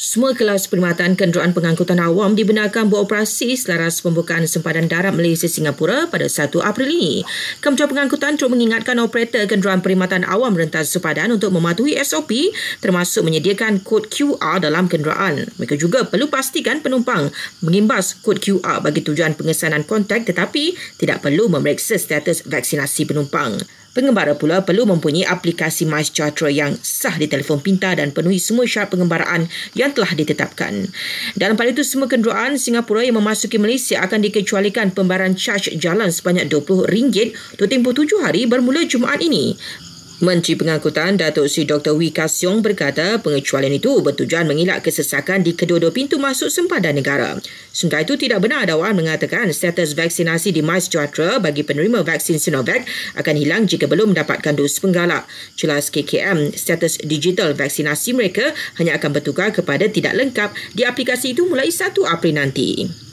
Semua kelas perkhidmatan kenderaan pengangkutan awam dibenarkan beroperasi selaras pembukaan sempadan darat Malaysia Singapura pada 1 April ini. Kementerian Pengangkutan terus mengingatkan operator kenderaan perkhidmatan awam rentas sempadan untuk mematuhi SOP termasuk menyediakan kod QR dalam kenderaan. Mereka juga perlu pastikan penumpang mengimbas kod QR bagi tujuan pengesanan kontak tetapi tidak perlu memeriksa status vaksinasi penumpang. Pengembara pula perlu mempunyai aplikasi MySejahtera yang sah di telefon pintar dan penuhi semua syarat pengembaraan yang telah ditetapkan. Dalam pada itu, semua kenderaan Singapura yang memasuki Malaysia akan dikecualikan pembayaran charge jalan sebanyak RM20 untuk tempoh tujuh hari bermula Jumaat ini. Menteri Pengangkutan Datuk Seri Dr. Wee Kasyong berkata pengecualian itu bertujuan mengelak kesesakan di kedua-dua pintu masuk sempadan negara. Sementara itu tidak benar dakwaan mengatakan status vaksinasi di MySejahtera bagi penerima vaksin Sinovac akan hilang jika belum mendapatkan dos penggalak. Jelas KKM, status digital vaksinasi mereka hanya akan bertukar kepada tidak lengkap di aplikasi itu mulai 1 April nanti.